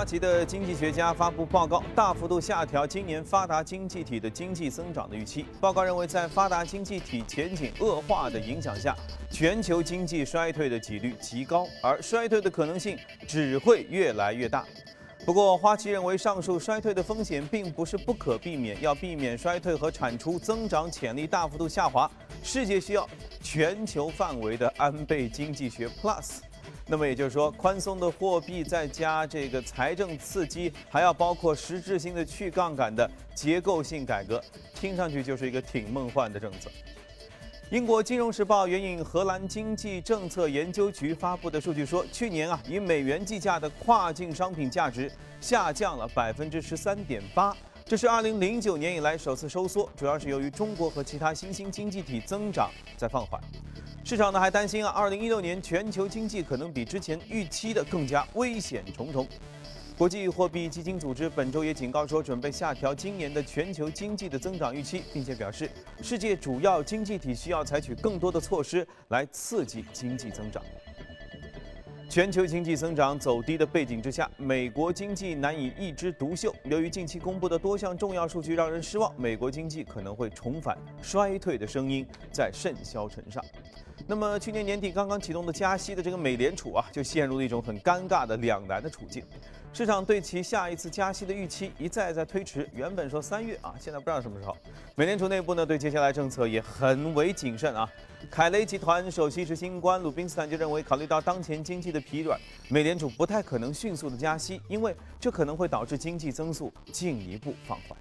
花旗的经济学家发布报告，大幅度下调今年发达经济体的经济增长的预期。报告认为，在发达经济体前景恶化的影响下，全球经济衰退的几率极高，而衰退的可能性只会越来越大。不过，花旗认为，上述衰退的风险并不是不可避免。要避免衰退和产出增长潜力大幅度下滑，世界需要全球范围的安倍经济学 Plus。那么也就是说，宽松的货币再加这个财政刺激，还要包括实质性的去杠杆的结构性改革，听上去就是一个挺梦幻的政策。英国金融时报援引荷兰经济政策研究局发布的数据说，去年啊，以美元计价的跨境商品价值下降了百分之十三点八，这是二零零九年以来首次收缩，主要是由于中国和其他新兴经济体增长在放缓。市场呢还担心啊，二零一六年全球经济可能比之前预期的更加危险重重。国际货币基金组织本周也警告说，准备下调今年的全球经济的增长预期，并且表示，世界主要经济体需要采取更多的措施来刺激经济增长。全球经济增长走低的背景之下，美国经济难以一枝独秀。由于近期公布的多项重要数据让人失望，美国经济可能会重返衰退的声音在甚嚣尘上。那么去年年底刚刚启动的加息的这个美联储啊，就陷入了一种很尴尬的两难的处境。市场对其下一次加息的预期一再在推迟，原本说三月啊，现在不知道什么时候。美联储内部呢，对接下来政策也很为谨慎啊。凯雷集团首席执行官鲁宾斯坦就认为，考虑到当前经济的疲软，美联储不太可能迅速的加息，因为这可能会导致经济增速进一步放缓。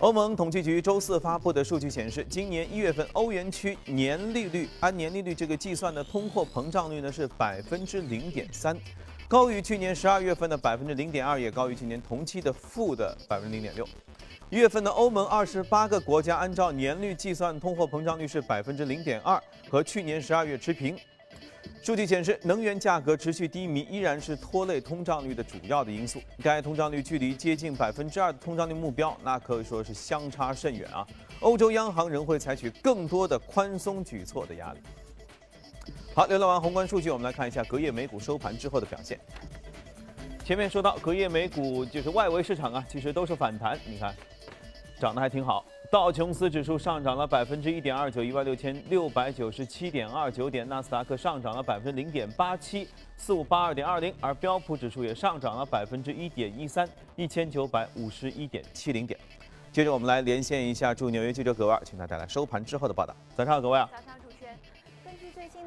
欧盟统计局周四发布的数据显示，今年一月份欧元区年利率按年利率这个计算的通货膨胀率呢是百分之零点三，高于去年十二月份的百分之零点二，也高于去年同期的负的百分之零点六。一月份的欧盟二十八个国家按照年率计算通货膨胀率是百分之零点二，和去年十二月持平。数据显示，能源价格持续低迷依然是拖累通胀率的主要的因素。该通胀率距离接近百分之二的通胀率目标，那可以说是相差甚远啊！欧洲央行仍会采取更多的宽松举措的压力。好，浏览完宏观数据，我们来看一下隔夜美股收盘之后的表现。前面说到，隔夜美股就是外围市场啊，其实都是反弹，你看，涨得还挺好。道琼斯指数上涨了百分之一点二九，一万六千六百九十七点二九点；纳斯达克上涨了百分之零点八七，四五八二点二零；而标普指数也上涨了百分之一点一三，一千九百五十一点七零点。接着我们来连线一下驻纽约记者葛万，请他带来收盘之后的报道。早上好，各位啊。新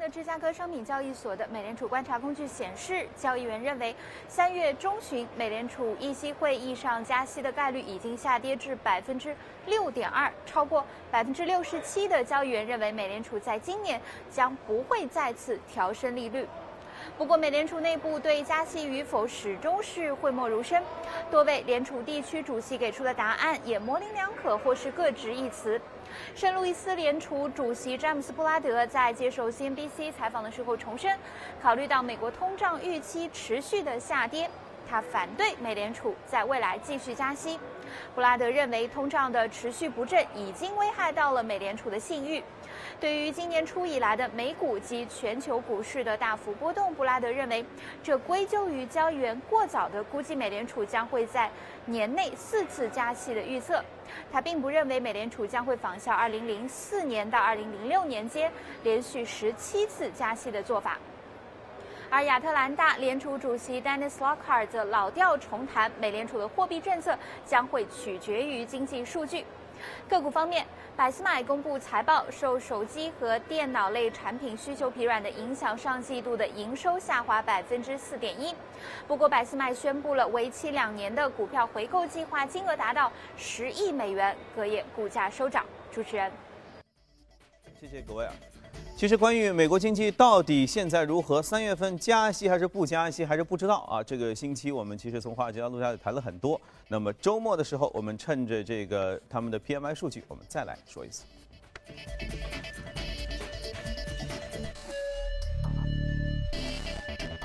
的芝加哥商品交易所的美联储观察工具显示，交易员认为，三月中旬美联储议息会议上加息的概率已经下跌至百分之六点二，超过百分之六十七的交易员认为美联储在今年将不会再次调升利率。不过，美联储内部对加息与否始终是讳莫如深，多位联储地区主席给出的答案也模棱两可，或是各执一词。圣路易斯联储主席詹姆斯·布拉德在接受 CNBC 采访的时候重申，考虑到美国通胀预期持续的下跌，他反对美联储在未来继续加息。布拉德认为，通胀的持续不振已经危害到了美联储的信誉。对于今年初以来的美股及全球股市的大幅波动，布拉德认为，这归咎于交易员过早的估计美联储将会在年内四次加息的预测。他并不认为美联储将会仿效2004年到2006年间连续十七次加息的做法。而亚特兰大联储主席 Dennis Lockhart 则老调重弹，美联储的货币政策将会取决于经济数据。个股方面，百思买公布财报，受手机和电脑类产品需求疲软的影响，上季度的营收下滑百分之四点一。不过，百思买宣布了为期两年的股票回购计划，金额达到十亿美元，隔夜股价收涨。主持人，谢谢各位啊。其实关于美国经济到底现在如何，三月份加息还是不加息，还是不知道啊。这个星期我们其实从华尔街到陆家嘴谈了很多。那么周末的时候，我们趁着这个他们的 PMI 数据，我们再来说一次。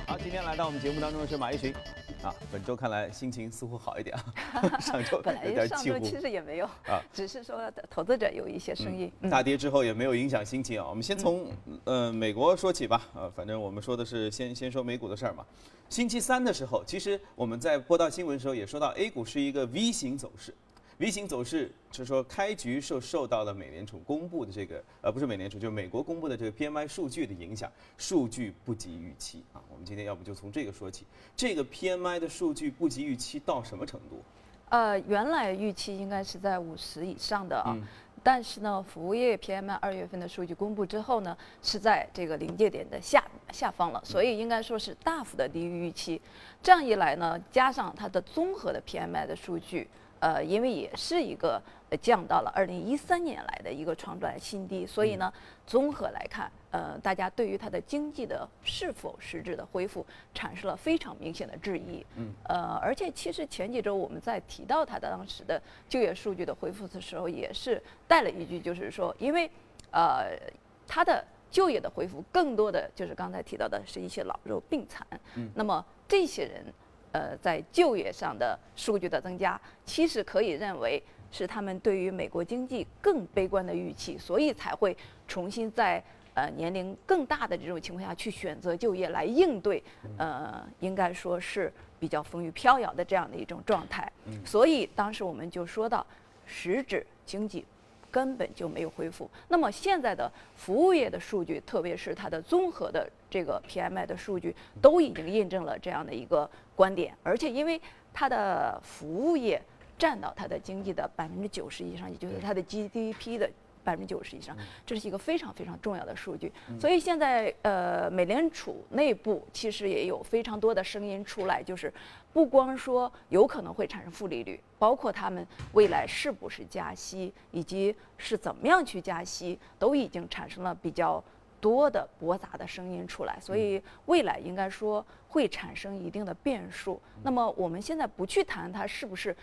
好，今天来到我们节目当中的是马一群。啊，本周看来心情似乎好一点啊，上周 本来上周其实也没有啊，只是说投资者有一些声音。大跌之后也没有影响心情啊。我们先从呃美国说起吧，呃，反正我们说的是先先说美股的事儿嘛。星期三的时候，其实我们在播到新闻的时候也说到，A 股是一个 V 型走势。V 型走势就是说，开局受受到了美联储公布的这个，呃，不是美联储，就是美国公布的这个 PMI 数据的影响，数据不及预期啊。我们今天要不就从这个说起，这个 PMI 的数据不及预期到什么程度？呃，原来预期应该是在五十以上的啊，但是呢，服务业 PMI 二月份的数据公布之后呢，是在这个临界点的下下方了，所以应该说是大幅的低于预期。这样一来呢，加上它的综合的 PMI 的数据。呃，因为也是一个降到了二零一三年来的一个创出来新低，所以呢，综合来看，呃，大家对于它的经济的是否实质的恢复产生了非常明显的质疑。嗯。呃，而且其实前几周我们在提到它的当时的就业数据的恢复的时候，也是带了一句，就是说，因为呃，它的就业的恢复更多的就是刚才提到的是一些老弱病残。嗯。那么这些人。呃，在就业上的数据的增加，其实可以认为是他们对于美国经济更悲观的预期，所以才会重新在呃年龄更大的这种情况下去选择就业来应对，呃，应该说是比较风雨飘摇的这样的一种状态。所以当时我们就说到，实质经济。根本就没有恢复。那么现在的服务业的数据，特别是它的综合的这个 PMI 的数据，都已经印证了这样的一个观点。而且因为它的服务业占到它的经济的百分之九十以上，也就是它的 GDP 的。百分之九十以上，这是一个非常非常重要的数据。所以现在，呃，美联储内部其实也有非常多的声音出来，就是不光说有可能会产生负利率，包括他们未来是不是加息，以及是怎么样去加息，都已经产生了比较多的驳杂的声音出来。所以未来应该说会产生一定的变数。那么我们现在不去谈它是不是，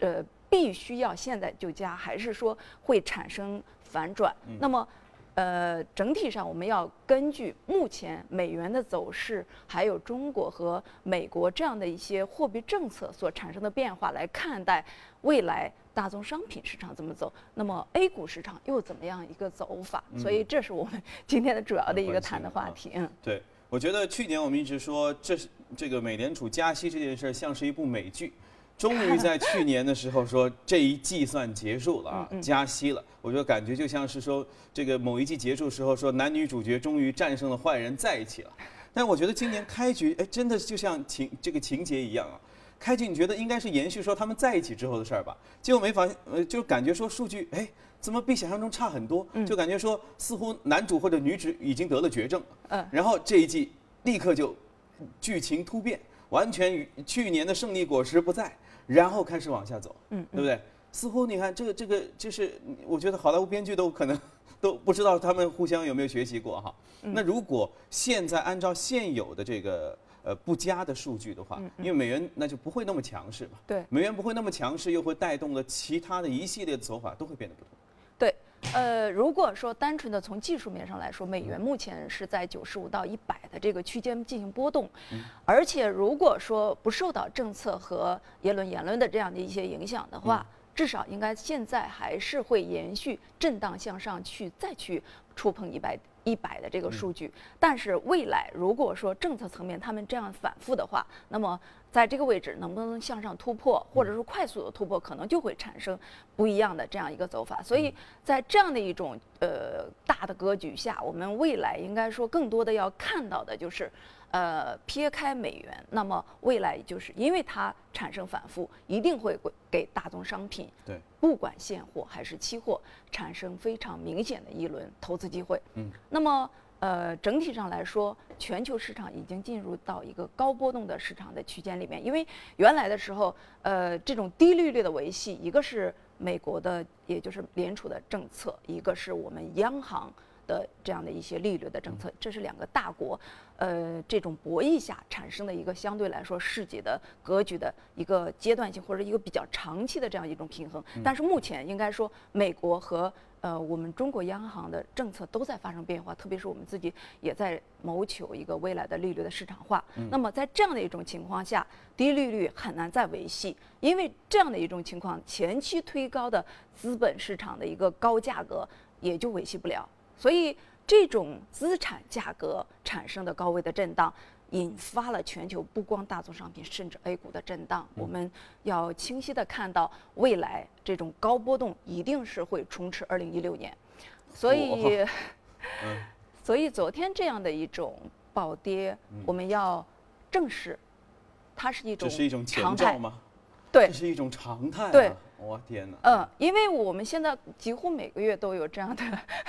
呃，必须要现在就加，还是说会产生。反转，那么，呃，整体上我们要根据目前美元的走势，还有中国和美国这样的一些货币政策所产生的变化来看待未来大宗商品市场怎么走，那么 A 股市场又怎么样一个走法？所以这是我们 今天的主要的一个谈的话题。嗯，对，我觉得去年我们一直说，这是这个美联储加息这件事儿像是一部美剧。终于在去年的时候说这一季算结束了啊，加息了。我觉得感觉就像是说这个某一季结束时候说男女主角终于战胜了坏人在一起了。但我觉得今年开局哎，真的就像情这个情节一样啊。开局你觉得应该是延续说他们在一起之后的事儿吧？结果没发现，呃，就感觉说数据哎怎么比想象中差很多？就感觉说似乎男主或者女主已经得了绝症。嗯。然后这一季立刻就剧情突变，完全与去年的胜利果实不在。然后开始往下走，嗯，对不对？似乎你看这个这个，就是我觉得好莱坞编剧都可能都不知道他们互相有没有学习过哈。那如果现在按照现有的这个呃不佳的数据的话，因为美元那就不会那么强势嘛。对，美元不会那么强势，又会带动了其他的一系列的走法都会变得不同。对。呃，如果说单纯的从技术面上来说，美元目前是在九十五到一百的这个区间进行波动，而且如果说不受到政策和耶伦言论的这样的一些影响的话，至少应该现在还是会延续震荡向上去，再去触碰一百。一百的这个数据，但是未来如果说政策层面他们这样反复的话，那么在这个位置能不能向上突破，或者说快速的突破，可能就会产生不一样的这样一个走法。所以在这样的一种呃大的格局下，我们未来应该说更多的要看到的就是。呃，撇开美元，那么未来就是因为它产生反复，一定会给大宗商品，对，不管现货还是期货，产生非常明显的一轮投资机会。嗯，那么呃，整体上来说，全球市场已经进入到一个高波动的市场的区间里面，因为原来的时候，呃，这种低利率的维系，一个是美国的，也就是联储的政策，一个是我们央行。的这样的一些利率的政策，这是两个大国，呃，这种博弈下产生的一个相对来说世界的格局的一个阶段性或者一个比较长期的这样一种平衡。但是目前应该说，美国和呃，我们中国央行的政策都在发生变化，特别是我们自己也在谋求一个未来的利率的市场化。那么在这样的一种情况下，低利率很难再维系，因为这样的一种情况，前期推高的资本市场的一个高价格也就维系不了。所以这种资产价格产生的高位的震荡。引发了全球不光大宗商品，甚至 A 股的震荡。我们要清晰的看到，未来这种高波动一定是会充斥二零一六年。所以，所以昨天这样的一种暴跌，我们要正视，它是一种这是一种前兆吗？对，这是一种常态。对。我天哪！嗯，因为我们现在几乎每个月都有这样的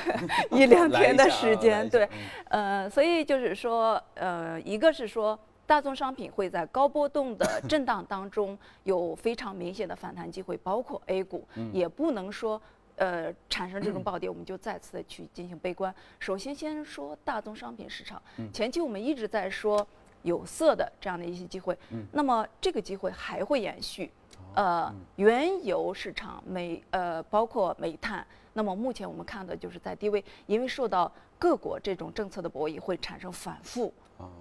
一两天的时间，对，呃，所以就是说，呃，一个是说大宗商品会在高波动的 震荡当中有非常明显的反弹机会，包括 A 股，也不能说呃产生这种 暴跌，我们就再次的去进行悲观。首先，先说大宗商品市场，前期我们一直在说有色的这样的一些机会，那么这个机会还会延续。呃，原油市场煤呃，包括煤炭，那么目前我们看的就是在低位，因为受到各国这种政策的博弈，会产生反复。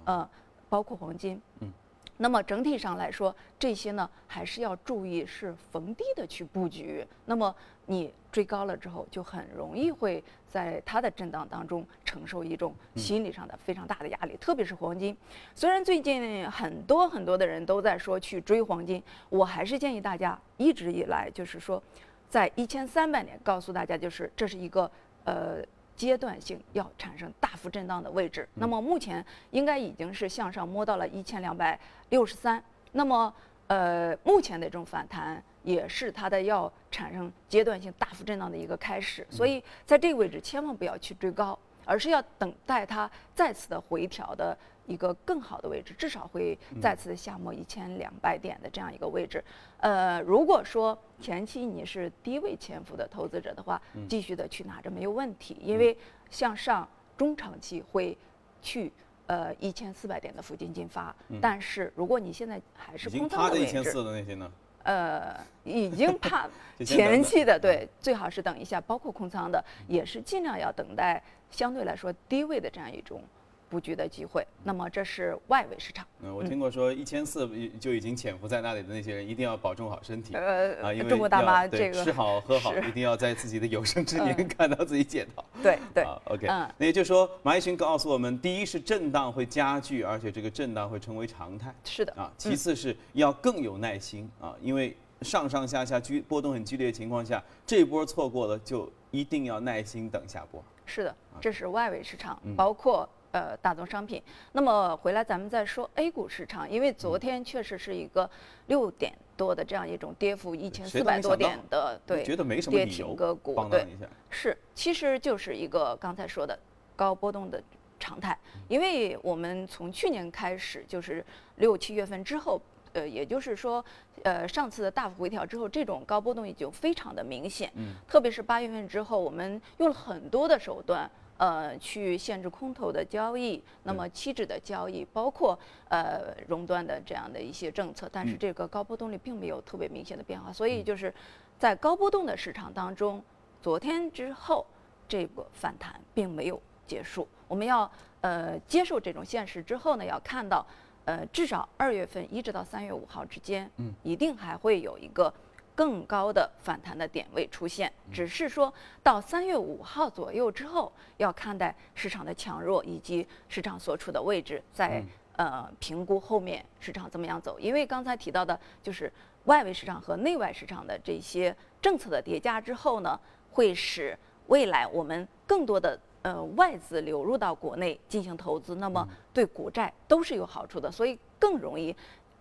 呃，包括黄金。嗯。那么整体上来说，这些呢还是要注意是逢低的去布局。那么你追高了之后，就很容易会在它的震荡当中承受一种心理上的非常大的压力。特别是黄金，虽然最近很多很多的人都在说去追黄金，我还是建议大家一直以来就是说，在一千三百年告诉大家，就是这是一个呃。阶段性要产生大幅震荡的位置，那么目前应该已经是向上摸到了一千两百六十三，那么呃目前的这种反弹也是它的要产生阶段性大幅震荡的一个开始，所以在这个位置千万不要去追高，而是要等待它再次的回调的。一个更好的位置，至少会再次的下摸一千两百点的这样一个位置。呃，如果说前期你是低位潜伏的投资者的话，继续的去拿着没有问题，因为向上中长期会去呃一千四百点的附近进发。但是如果你现在还是空仓的位置，一千四的那些呢？呃，已经 怕前期的对，最好是等一下，包括空仓的也是尽量要等待相对来说低位的这样一种。布局的机会，那么这是外围市场。嗯，我听过说一千四就已经潜伏在那里的那些人，一定要保重好身体。呃，啊，因为中国大妈这个吃好喝好，一定要在自己的有生之年 看到自己解套。对对，OK。嗯，那也就是说，马一群告诉我们，第一是震荡会加剧，而且这个震荡会成为常态。是的。啊，其次是要更有耐心啊，因为上上下下剧波动很剧烈的情况下，这波错过了就一定要耐心等下波。是的，这是外围市场，包括。呃，大宗商品。那么回来咱们再说 A 股市场，因为昨天确实是一个六点多的这样一种跌幅，一千四百多点的，对，跌停个股，对，是，其实就是一个刚才说的高波动的常态。因为我们从去年开始，就是六七月份之后，呃，也就是说，呃，上次的大幅回调之后，这种高波动已经非常的明显。嗯，特别是八月份之后，我们用了很多的手段。呃，去限制空头的交易，那么期指的交易，包括呃熔断的这样的一些政策，但是这个高波动率并没有特别明显的变化，所以就是在高波动的市场当中，昨天之后这个反弹并没有结束，我们要呃接受这种现实之后呢，要看到呃至少二月份一直到三月五号之间，嗯，一定还会有一个。更高的反弹的点位出现，只是说到三月五号左右之后，要看待市场的强弱以及市场所处的位置，在呃评估后面市场怎么样走。因为刚才提到的就是外围市场和内外市场的这些政策的叠加之后呢，会使未来我们更多的呃外资流入到国内进行投资，那么对股债都是有好处的，所以更容易。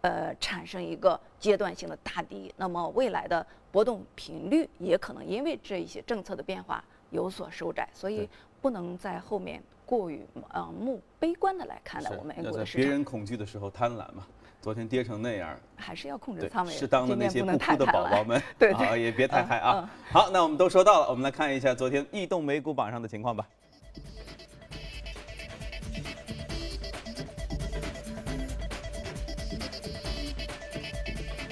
呃，产生一个阶段性的大跌，那么未来的波动频率也可能因为这一些政策的变化有所收窄，所以不能在后面过于盲目悲观的来看待我们 A 股的市场。别人恐惧的时候贪婪嘛，昨天跌成那样，还是要控制仓位，适当的那些不哭的宝宝们，对对，也别太嗨啊。好，那我们都说到了，我们来看一下昨天异动美股榜上的情况吧。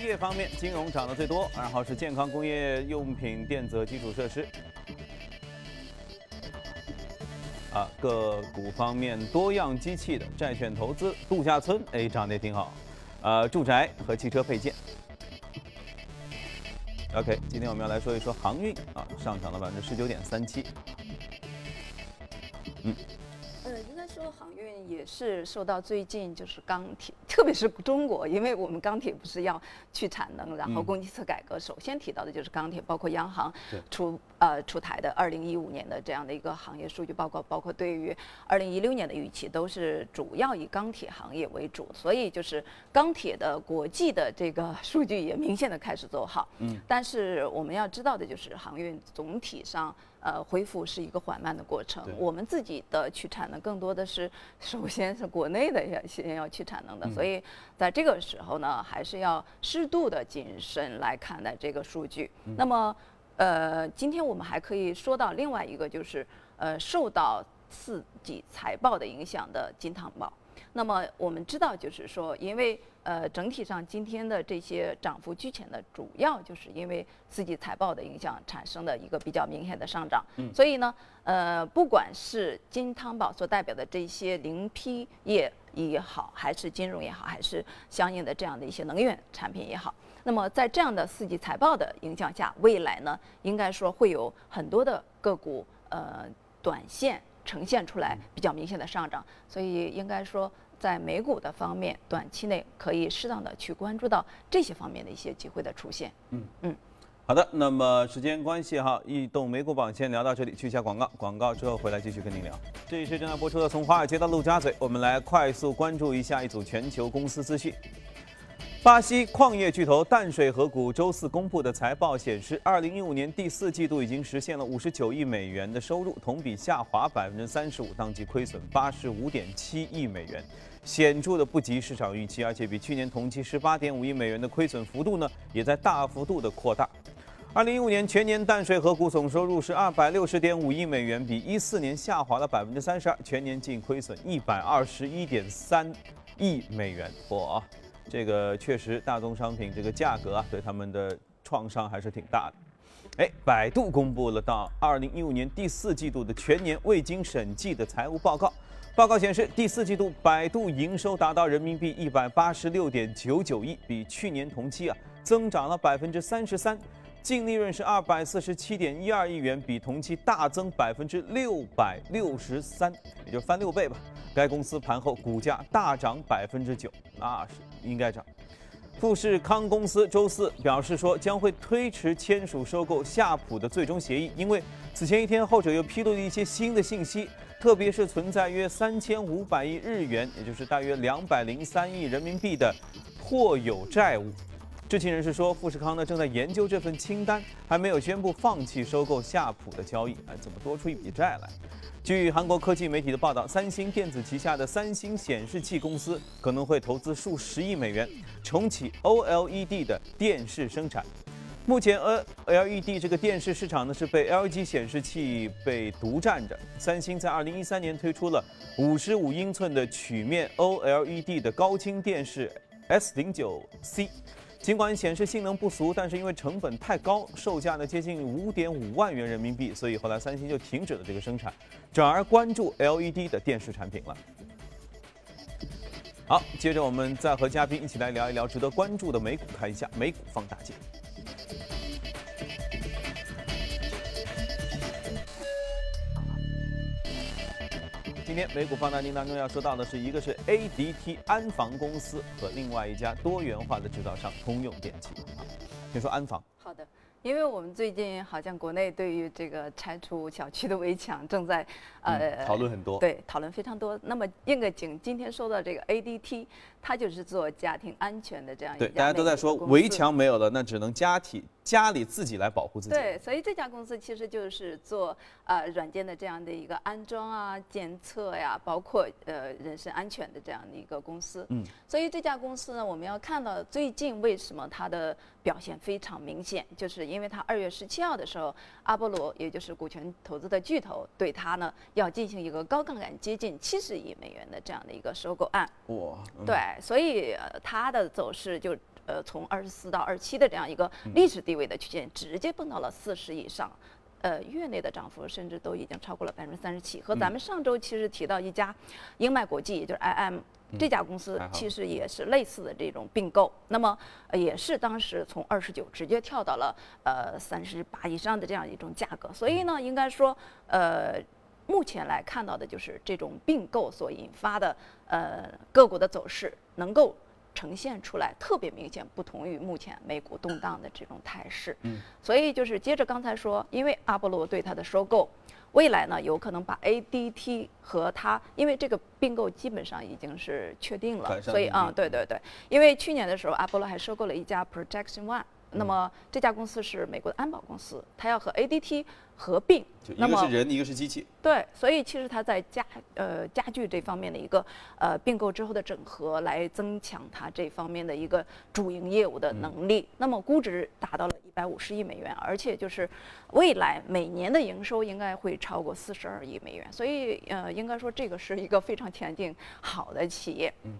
业方面，金融涨得最多，然后是健康、工业用品、电子基础设施。啊，个股方面，多样机器的债券投资、度假村，哎，涨得也挺好。呃，住宅和汽车配件。OK，今天我们要来说一说航运啊，上涨了百分之十九点三七。也是受到最近就是钢铁，特别是中国，因为我们钢铁不是要去产能，然后供给侧改革，首先提到的就是钢铁，包括央行出呃出台的二零一五年的这样的一个行业数据报告，包括对于二零一六年的预期，都是主要以钢铁行业为主，所以就是钢铁的国际的这个 数据也明显的开始走好。嗯，但是我们要知道的就是航运总体上。呃，恢复是一个缓慢的过程。我们自己的去产能更多的是，首先是国内的要先要去产能的，所以在这个时候呢，还是要适度的谨慎来看待这个数据。那么，呃，今天我们还可以说到另外一个，就是呃，受到刺激财报的影响的金汤宝。那么我们知道，就是说，因为呃整体上今天的这些涨幅居前的，主要就是因为刺激财报的影响产生的一个比较明显的上涨。嗯。所以呢，呃，不管是金汤宝所代表的这些零批业也好，还是金融也好，还是相应的这样的一些能源产品也好，那么在这样的四季财报的影响下，未来呢，应该说会有很多的个股呃短线呈现出来比较明显的上涨，所以应该说。在美股的方面，短期内可以适当的去关注到这些方面的一些机会的出现。嗯嗯，好的，那么时间关系哈，异动美股榜先聊到这里，去一下广告，广告之后回来继续跟您聊。这里是正在播出的《从华尔街到陆家嘴》，我们来快速关注一下一组全球公司资讯。巴西矿业巨头淡水河谷周四公布的财报显示，二零一五年第四季度已经实现了五十九亿美元的收入，同比下滑百分之三十五，当季亏损八十五点七亿美元。显著的不及市场预期，而且比去年同期十八点五亿美元的亏损幅度呢，也在大幅度的扩大。二零一五年全年淡水河谷总收入是二百六十点五亿美元，比一四年下滑了百分之三十二，全年净亏损一百二十一点三亿美元。嚯，这个确实大宗商品这个价格啊，对他们的创伤还是挺大的。哎，百度公布了到二零一五年第四季度的全年未经审计的财务报告。报告显示，第四季度百度营收达到人民币一百八十六点九九亿，比去年同期啊增长了百分之三十三，净利润是二百四十七点一二亿元，比同期大增百分之六百六十三，也就翻六倍吧。该公司盘后股价大涨百分之九，那是应该涨。富士康公司周四表示说，将会推迟签署收购夏普的最终协议，因为此前一天后者又披露了一些新的信息。特别是存在约三千五百亿日元，也就是大约两百零三亿人民币的破有债务。知情人士说，富士康呢正在研究这份清单，还没有宣布放弃收购夏普的交易。哎，怎么多出一笔债来？据韩国科技媒体的报道，三星电子旗下的三星显示器公司可能会投资数十亿美元，重启 OLED 的电视生产。目前，L LED 这个电视市场呢是被 LG 显示器被独占着。三星在2013年推出了55英寸的曲面 OLED 的高清电视 S09C，尽管显示性能不俗，但是因为成本太高，售价呢接近五点五万元人民币，所以后来三星就停止了这个生产，转而关注 LED 的电视产品了。好，接着我们再和嘉宾一起来聊一聊值得关注的美股，看一下美股放大镜。今天美股放大镜当中要说到的是一个是 ADT 安防公司和另外一家多元化的制造商通用电气。先说安防。好的。因为我们最近好像国内对于这个拆除小区的围墙正在呃讨论很多，对讨论非常多。那么应个景今天说到这个 ADT，它就是做家庭安全的这样一家对，大家都在说围墙没有了，那只能家庭家里自己来保护自己。对，所以这家公司其实就是做呃软件的这样的一个安装啊、检测呀，包括呃人身安全的这样的一个公司。嗯。所以这家公司呢，我们要看到最近为什么它的表现非常明显，就是。因为它二月十七号的时候，阿波罗也就是股权投资的巨头，对它呢要进行一个高杠杆接近七十亿美元的这样的一个收购案。哇！对，所以它的走势就呃从二十四到二七的这样一个历史地位的区间，直接蹦到了四十以上。呃月内的涨幅甚至都已经超过了百分之三十七。和咱们上周其实提到一家英迈国际，也就是 IM 这家公司，其实也是类似的这种并购。那么也是当时从二十九直接跳到了呃三十八以上的这样一种价格。所以呢，应该说呃。目前来看到的就是这种并购所引发的呃个股的走势，能够呈现出来特别明显，不同于目前美股动荡的这种态势。嗯，所以就是接着刚才说，因为阿波罗对它的收购，未来呢有可能把 ADT 和它，因为这个并购基本上已经是确定了，所以啊，对对对，因为去年的时候阿波罗还收购了一家 Projection One。那么这家公司是美国的安保公司，它要和 ADT 合并。一个是人，一个是机器。对，所以其实它在家呃家具这方面的一个呃并购之后的整合，来增强它这方面的一个主营业务的能力。那么估值达到了一百五十亿美元，而且就是未来每年的营收应该会超过四十二亿美元。所以呃，应该说这个是一个非常前景好的企业。嗯。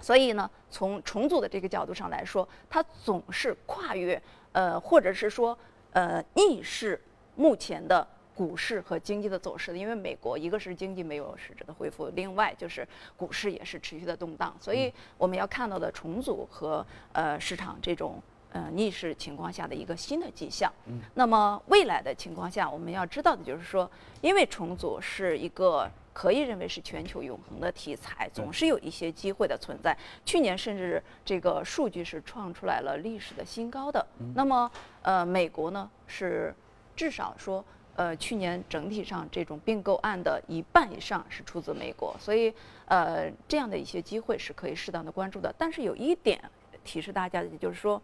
所以呢，从重组的这个角度上来说，它总是跨越，呃，或者是说，呃，逆势目前的股市和经济的走势的。因为美国一个是经济没有实质的恢复，另外就是股市也是持续的动荡。所以我们要看到的重组和呃市场这种呃逆势情况下的一个新的迹象。那么未来的情况下，我们要知道的就是说，因为重组是一个。可以认为是全球永恒的题材，总是有一些机会的存在。去年甚至这个数据是创出来了历史的新高。的那么，呃，美国呢是至少说，呃，去年整体上这种并购案的一半以上是出自美国，所以呃，这样的一些机会是可以适当的关注的。但是有一点提示大家的就是说，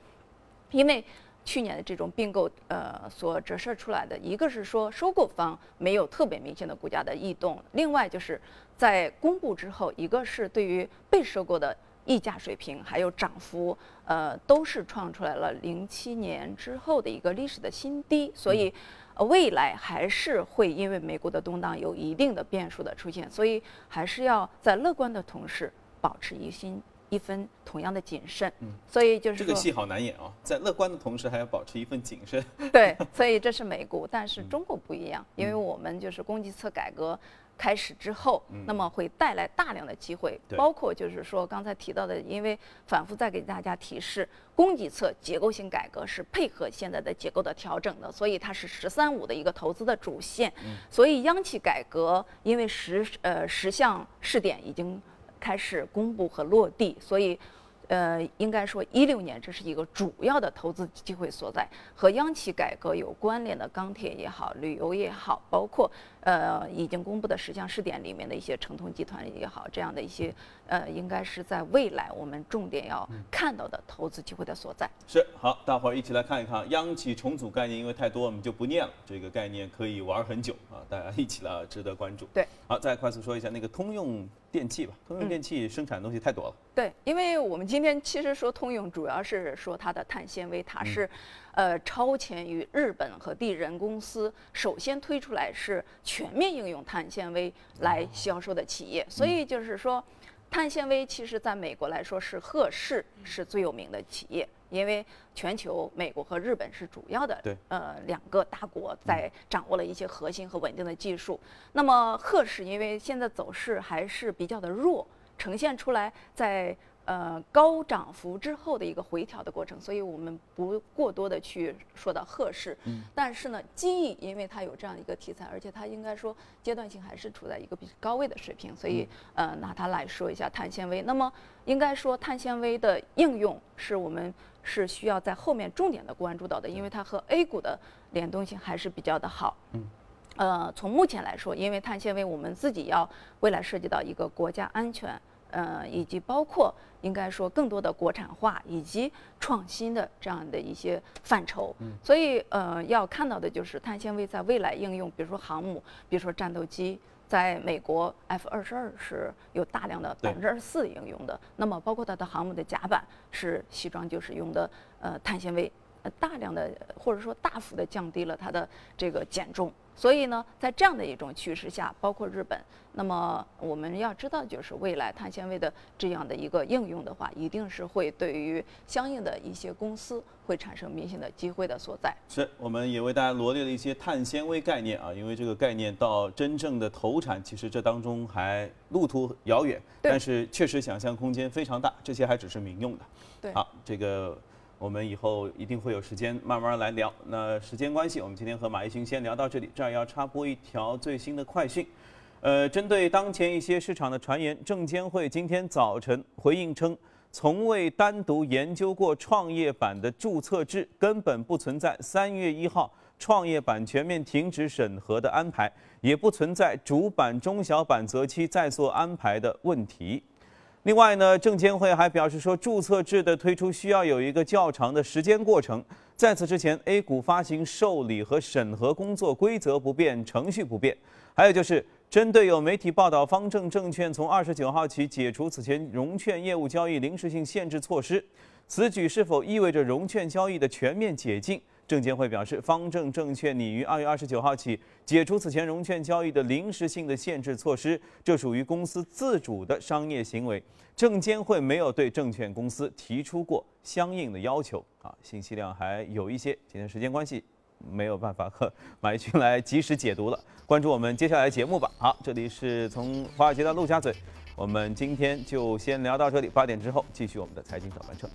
因为。去年的这种并购，呃，所折射出来的一个是说收购方没有特别明显的股价的异动，另外就是在公布之后，一个是对于被收购的溢价水平还有涨幅，呃，都是创出来了零七年之后的一个历史的新低，所以未来还是会因为美国的动荡有一定的变数的出现，所以还是要在乐观的同时保持一心。一分同样的谨慎，嗯，所以就是这个戏好难演啊，在乐观的同时还要保持一份谨慎。对，所以这是美股，但是中国不一样，因为我们就是供给侧改革开始之后，那么会带来大量的机会，包括就是说刚才提到的，因为反复在给大家提示，供给侧结构性改革是配合现在的结构的调整的，所以它是“十三五”的一个投资的主线。所以央企改革因为十呃十项试点已经。开始公布和落地，所以，呃，应该说一六年这是一个主要的投资机会所在，和央企改革有关联的钢铁也好，旅游也好，包括。呃，已经公布的十项试点里面的一些成通集团也好，这样的一些呃，应该是在未来我们重点要看到的投资机会的所在。是好，大伙儿一起来看一看央企重组概念，因为太多我们就不念了。这个概念可以玩很久啊，大家一起来值得关注。对，好，再快速说一下那个通用电器吧。通用电器生产的东西太多了。对，因为我们今天其实说通用，主要是说它的碳纤维，它是。呃，超前于日本和地人公司，首先推出来是全面应用碳纤维来销售的企业，所以就是说，碳纤维其实在美国来说是赫氏是最有名的企业，因为全球美国和日本是主要的，呃，两个大国在掌握了一些核心和稳定的技术。那么赫氏因为现在走势还是比较的弱，呈现出来在。呃，高涨幅之后的一个回调的过程，所以我们不过多的去说到贺氏。嗯。但是呢，记忆因为它有这样一个题材，而且它应该说阶段性还是处在一个比较高位的水平，所以呃，拿它来说一下碳纤维。那么应该说碳纤维的应用是我们是需要在后面重点的关注到的，因为它和 A 股的联动性还是比较的好。嗯。呃，从目前来说，因为碳纤维我们自己要未来涉及到一个国家安全。呃，以及包括应该说更多的国产化以及创新的这样的一些范畴，所以呃要看到的就是碳纤维在未来应用，比如说航母，比如说战斗机，在美国 F 二十二是有大量的百分之二十四应用的，那么包括它的航母的甲板是西装就是用的呃碳纤维，大量的或者说大幅的降低了它的这个减重。所以呢，在这样的一种趋势下，包括日本，那么我们要知道，就是未来碳纤维的这样的一个应用的话，一定是会对于相应的一些公司会产生明显的机会的所在。是，我们也为大家罗列了一些碳纤维概念啊，因为这个概念到真正的投产，其实这当中还路途遥远，但是确实想象空间非常大。这些还只是民用的。对，好，这个。我们以后一定会有时间慢慢来聊。那时间关系，我们今天和马一星先聊到这里。这儿要插播一条最新的快讯，呃，针对当前一些市场的传言，证监会今天早晨回应称，从未单独研究过创业板的注册制，根本不存在三月一号创业板全面停止审核的安排，也不存在主板、中小板择期再做安排的问题。另外呢，证监会还表示说，注册制的推出需要有一个较长的时间过程。在此之前，A 股发行受理和审核工作规则不变，程序不变。还有就是，针对有媒体报道，方正证券从二十九号起解除此前融券业务交易临时性限制措施，此举是否意味着融券交易的全面解禁？证监会表示，方正证券拟于二月二十九号起解除此前融券交易的临时性的限制措施，这属于公司自主的商业行为。证监会没有对证券公司提出过相应的要求。啊，信息量还有一些，今天时间关系，没有办法和马一军来及时解读了。关注我们接下来节目吧。好，这里是从华尔街到陆家嘴，我们今天就先聊到这里，八点之后继续我们的财经早班车。